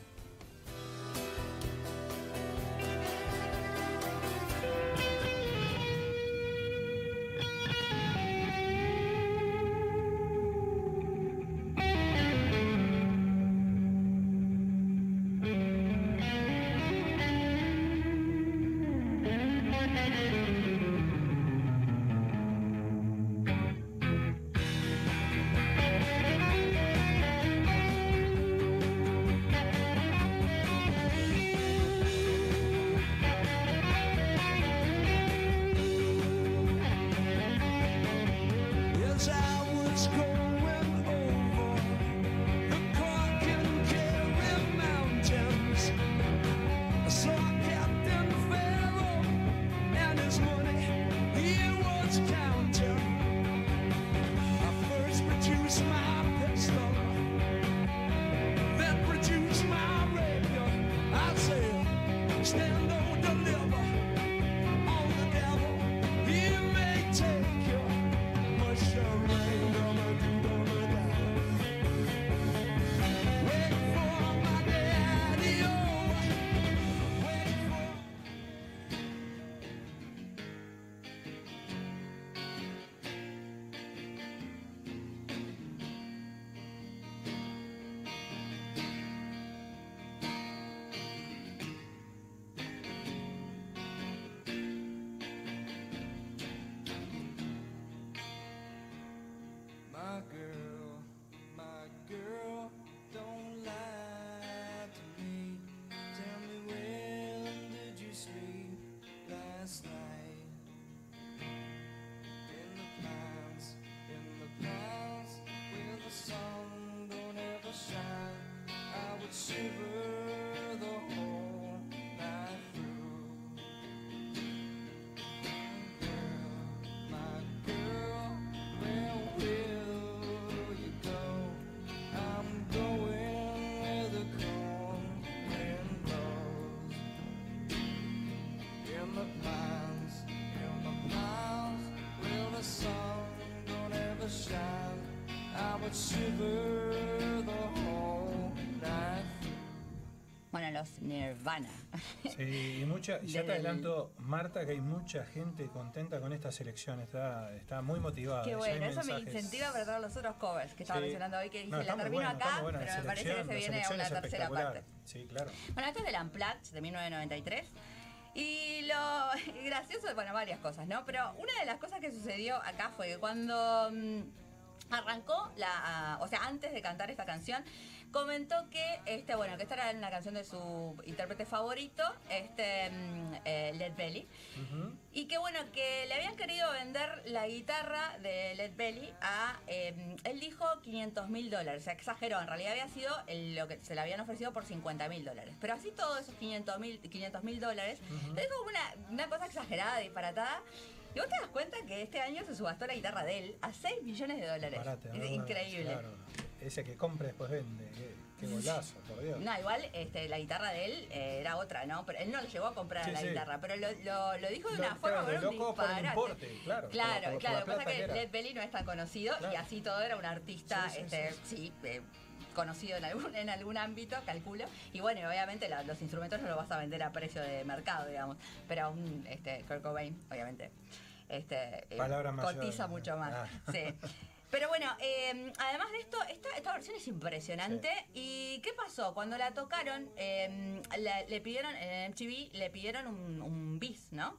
Shiver Nirvana. Sí, y mucha, ya te Del- adelanto, Marta, que hay mucha gente contenta con esta selección, está, está muy motivada. Qué bueno, eso me incentiva para todos los otros covers que estaba Sí. mencionando hoy, que dije, No, la termino bueno, acá, pero me parece que se viene selección una tercera parte. Sí, claro. Bueno, esto es del Unplugged de 1993. Y lo gracioso, bueno, varias cosas, ¿no? Pero una de las cosas que sucedió acá fue que cuando mm, arrancó la, o sea, antes de cantar esta canción, comentó que este, bueno, que esta era una canción de su intérprete favorito, este mm, eh, Led Belly. Y que bueno, que le habían querido vender la guitarra de Led Belly a, eh, él dijo 500 mil dólares, o sea, exageró, en realidad había sido el- lo que se le habían ofrecido por 50 mil dólares. Pero así todos esos 500 mil 500 mil dólares, le dijo como una, una cosa exagerada, disparatada. Y vos te das cuenta que este año se subastó la guitarra de él a 6 millones de dólares. Es increíble. Claro. Ese que compra después vende. Qué, qué golazo, por Dios. No, igual este, la guitarra de él eh, era otra, ¿no? Pero él no llegó a comprar Sí, la sí. guitarra, pero lo, lo, lo dijo de Lo- una forma claro, un loco por el importe, claro, Claro, por- por Lo que pasa que era. Led Belly no es tan conocido y así todo era un artista, Sí, este, sí, eh, conocido en algún, en algún ámbito, calculo. Y bueno, obviamente la- los instrumentos no los vas a vender a precio de mercado, digamos. Pero un este, Kurt Cobain, obviamente, este, eh, cotiza mucho más. Ah. Sí. Pero bueno, eh, además de esto, esta, esta versión es impresionante. ¿Y qué pasó? Cuando la tocaron, eh, la- le pidieron, en MTV le pidieron un, un bis, ¿no?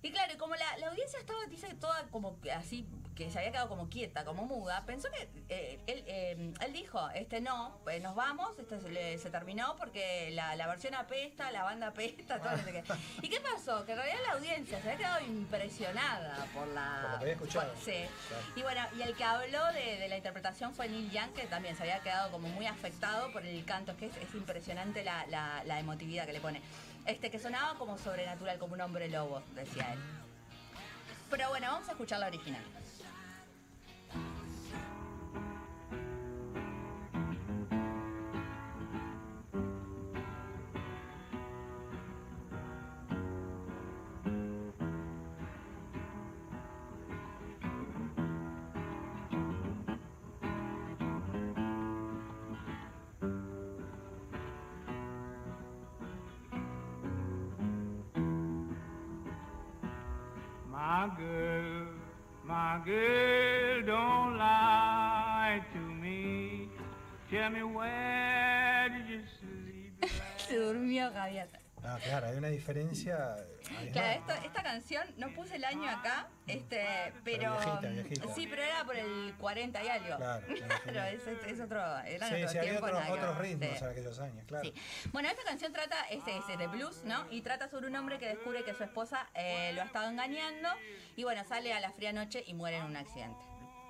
Y claro, y como la, la audiencia estaba, dice, toda como que así, que se había quedado como quieta, como muda, pensó que eh, él, eh, él dijo, este no, pues nos vamos, este se, le- se terminó porque la, la versión apesta, la banda apesta, todo no sé qué. ¿Y qué pasó? Que en realidad la audiencia se había quedado impresionada por la... Por lo que había escuchado. por- sí. Claro. Y bueno, y el que habló de, de la interpretación fue Neil Young, que también se había quedado como muy afectado por el canto. Es que es, es impresionante la, la- la emotividad que le pone. Este, que sonaba como sobrenatural, como un hombre lobo, decía él. Pero bueno, vamos a escuchar la original. My girl, my girl, don't lie to me. Tell me where did you sleep? Se durmió Javier. Ah, claro, hay una diferencia. Claro, esto- esta canción, no puse el año acá, este, pero. viejita, viejita. Sí, pero era por el 40 y algo. Claro. Claro, es, otro. Eran Sí, otros sí, había tiempos, otros, ritmos en aquellos años, claro. Sí. Bueno, esta canción trata, es, es de blues, ¿no? Y trata sobre un hombre que descubre que su esposa eh, lo ha estado engañando y bueno, sale a la fría noche y muere en un accidente.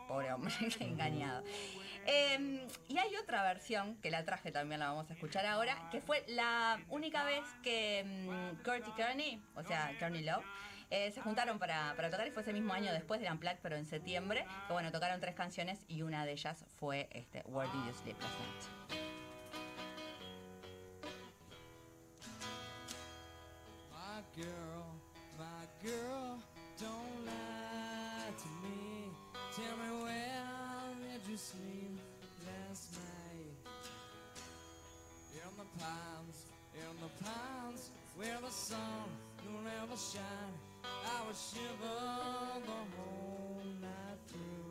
Pobre hombre, engañado. Eh, y hay otra versión, que la traje también, la vamos a escuchar ahora, que fue la única vez que mm, Kurt y Kearney, o sea, Kearney Love, eh, se juntaron para, tocar y fue ese mismo año después del Unplugged, pero en septiembre, que bueno, tocaron tres canciones y una de ellas fue este, Where Did You Sleep Last Night. My girl, where did you sleep last night? In the pines, in the pines, where the sun will never shine. I would shiver the whole night through.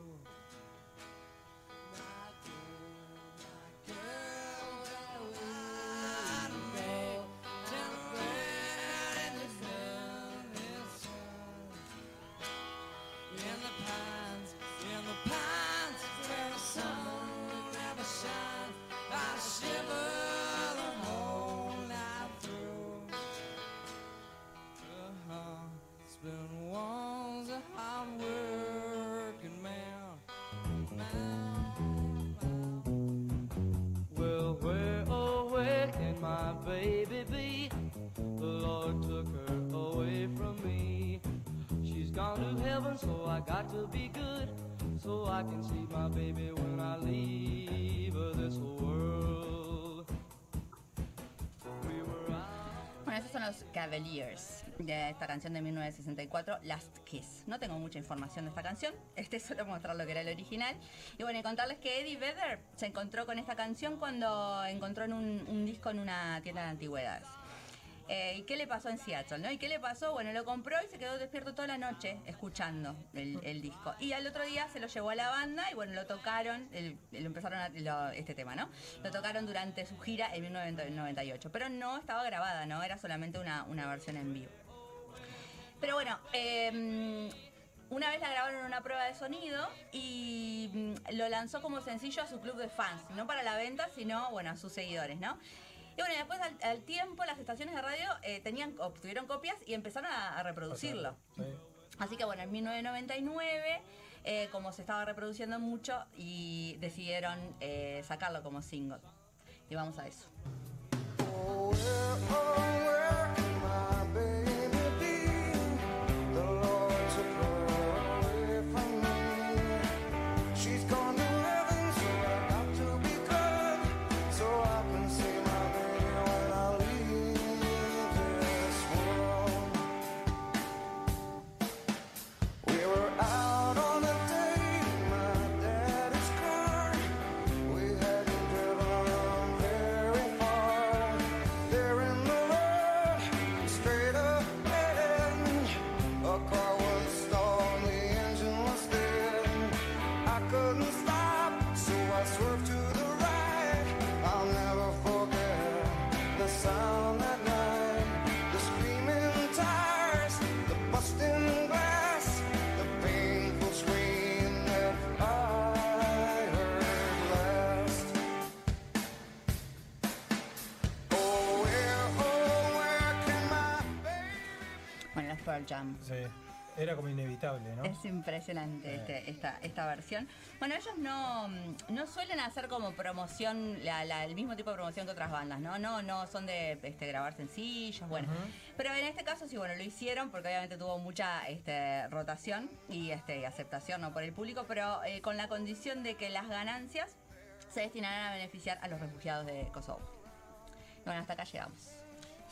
Cavaliers. de esta canción de 1964, Last Kiss. No tengo mucha información de esta canción, este solo mostrar lo que era el original. Y bueno, y contarles que Eddie Vedder se encontró con esta canción cuando encontró en un, un disco en una tienda de antigüedades. Eh, ¿Y qué le pasó en Seattle? ¿no? ¿Y qué le pasó? Bueno, lo compró y se quedó despierto toda la noche escuchando el, disco. Y al otro día se lo llevó a la banda y bueno, lo tocaron, lo empezaron a, este tema, ¿no? Lo tocaron durante su gira en 1998. Pero no estaba grabada, ¿no? Era solamente una, versión en vivo. Pero bueno, eh, una vez la grabaron en una prueba de sonido y mm, lo lanzó como sencillo a su club de fans, no para la venta, sino bueno, a sus seguidores, ¿no? Y bueno, después al, al tiempo las estaciones de radio eh, tenían, obtuvieron copias y empezaron a, a reproducirlo. Sí. Así que bueno, en 1999, eh, como se estaba reproduciendo mucho, y decidieron eh, sacarlo como single. Y vamos a eso. She's Jam. Sí. Era como inevitable, ¿no? Es impresionante este- esta, esta versión. Bueno, ellos no, no suelen hacer como promoción, la- la- el mismo tipo de promoción que otras bandas, ¿no? No, no son de este, grabar sencillos, bueno. Pero en este caso sí, bueno, lo hicieron porque obviamente tuvo mucha este, rotación y, este, y aceptación ¿no? por el público, pero eh, con la condición de que las ganancias se destinarán a beneficiar a los refugiados de Kosovo. Bueno, hasta acá llegamos.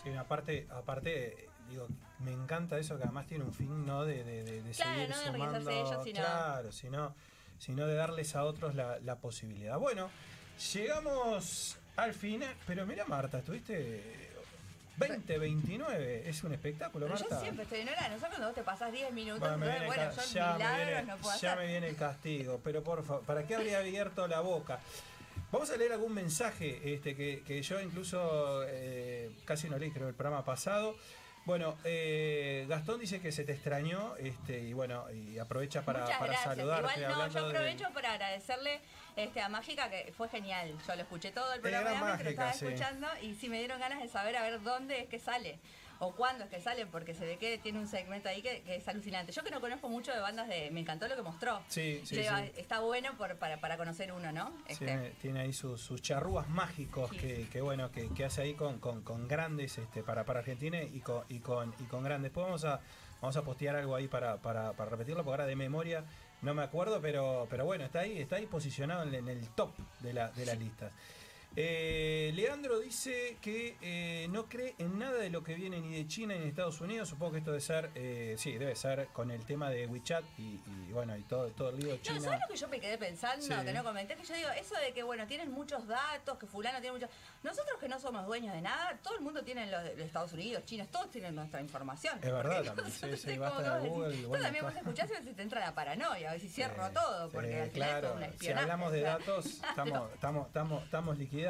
Sí, aparte, aparte, digo, me encanta eso que además tiene un fin, ¿no? De, de, de- de Claro, seguir no de sumando. enriquecerse ellos, sino- Claro, sino, sino de darles a otros la, la posibilidad. Bueno, llegamos al final, pero mira Marta, estuviste 2029, es un espectáculo, Pero Marta. yo siempre estoy en hora, no sé cuando vos te pasás 10 minutos, Bueno, me viene bueno, yo ya, me milagros viene, no puedo ya hacer. me viene el castigo, pero por favor, ¿para qué habría abierto la boca? Vamos a leer algún mensaje este, que, que yo incluso eh, casi no leí, creo, el programa pasado. Bueno, eh, Gastón dice que se te extrañó este, y bueno, y aprovecha para, Muchas para gracias. saludarte. Igual no, yo de- aprovecho para agradecerle este, a Mágica, que fue genial. Yo lo escuché todo el programa, obviamente, lo estaba Mágica, sí. escuchando y sí me dieron ganas de saber a ver dónde es que sale. O cuándo es que sale, porque se ve que tiene un segmento ahí que, que es alucinante. Yo que no conozco mucho de bandas de... Me encantó lo que mostró. Sí, sí, sí. Está bueno por- para, para conocer uno, ¿no? Este, Tiene, tiene ahí sus, sus charrúas mágicos que, que bueno que, que hace ahí con, con- con grandes este, para, para Argentina y con, y con y con grandes. Después vamos a vamos a postear algo ahí para, para, para repetirlo, porque ahora de memoria no me acuerdo, pero, pero bueno, está ahí, está ahí posicionado en, en el top de, la, de las listas. Eh, Leandro dice que eh, no cree en nada de lo que viene ni de China ni de Estados Unidos. Supongo que esto debe ser, eh, sí, debe ser con el tema de WeChat y, y, bueno, y todo, todo el lío de No, China. ¿sabes lo que yo me quedé pensando? Sí. Que no comenté, que yo digo, eso de que, bueno, tienen muchos datos, que fulano tiene muchos... Nosotros que no somos dueños de nada, todo el mundo tiene los Estados Unidos, Chinos, todos tienen nuestra información. Es verdad también, sí, sí, es basta de Google, Tú bueno, también vos escuchás y te entra la paranoia, a ver si cierro todo, porque al final es claro, como un si hablamos de datos, estamos, estamos, estamos, estamos liquidados.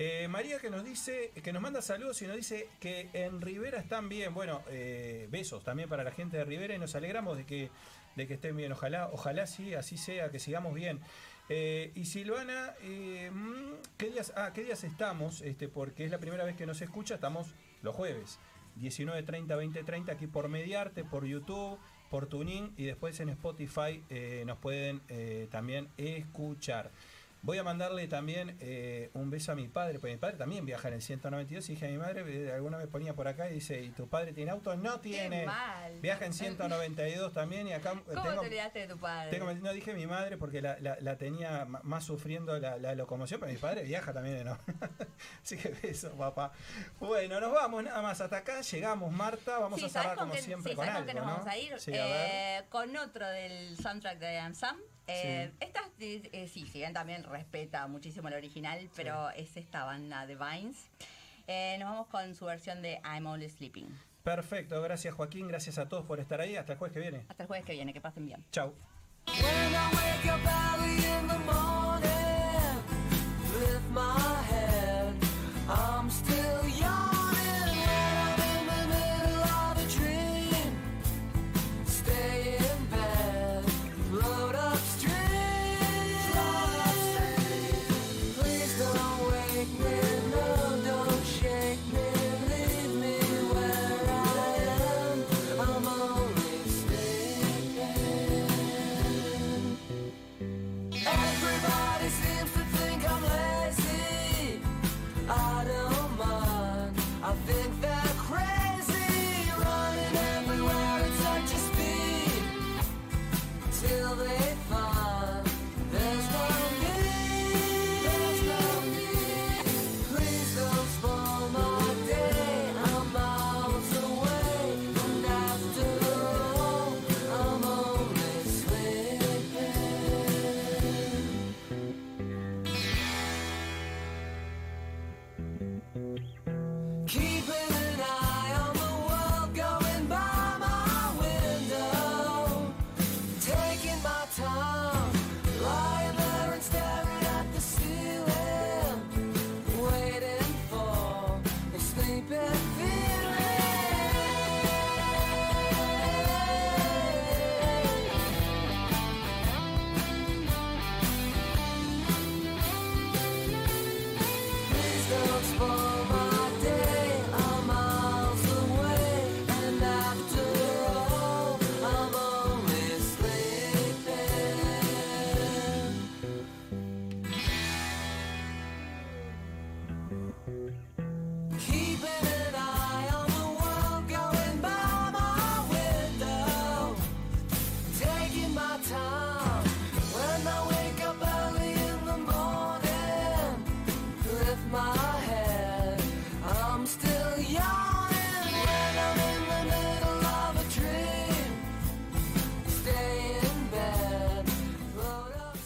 Eh, María que nos dice, que nos manda saludos y nos dice que en Rivera están bien. Bueno, eh, besos también para la gente de Rivera y nos alegramos de que, de que estén bien. Ojalá, ojalá sí, así sea, que sigamos bien. Eh, y Silvana, mm, ¿qué días, ah, ¿qué días estamos? Este, porque es la primera vez que nos escucha, estamos los jueves. 19.30, 20.30 aquí por Mediarte, por YouTube, por Tuning y después en Spotify nos pueden también escuchar. Voy a mandarle también eh, un beso a mi padre, porque mi padre también viaja en el 192 y dije a mi madre, eh, alguna vez ponía por acá y dice, ¿y tu padre tiene auto? No tiene. mal. Viaja en 192 también y acá eh, ¿Cómo tengo, te olvidaste de tu padre? tengo- no dije mi madre porque la, la- la tenía más sufriendo la, la locomoción, pero mi padre viaja también, ¿no? Así que beso, papá. Bueno, nos vamos nada más hasta acá, llegamos Marta, vamos Sí, a ¿sabes cerrar como siempre sí, con ¿sabes algo, qué nos ¿no? vamos a ir? Sí, a ver. Eh, con otro del soundtrack de I'm Sam. Eh, sí. Estas eh, eh, sí, si bien también respeta muchísimo el original, pero sí. es esta banda de Vines. Eh, nos vamos con su versión de I'm Only Sleeping. Perfecto, gracias Joaquín, gracias a todos por estar ahí. Hasta el jueves que viene. Hasta el jueves que viene, que pasen bien. Chau.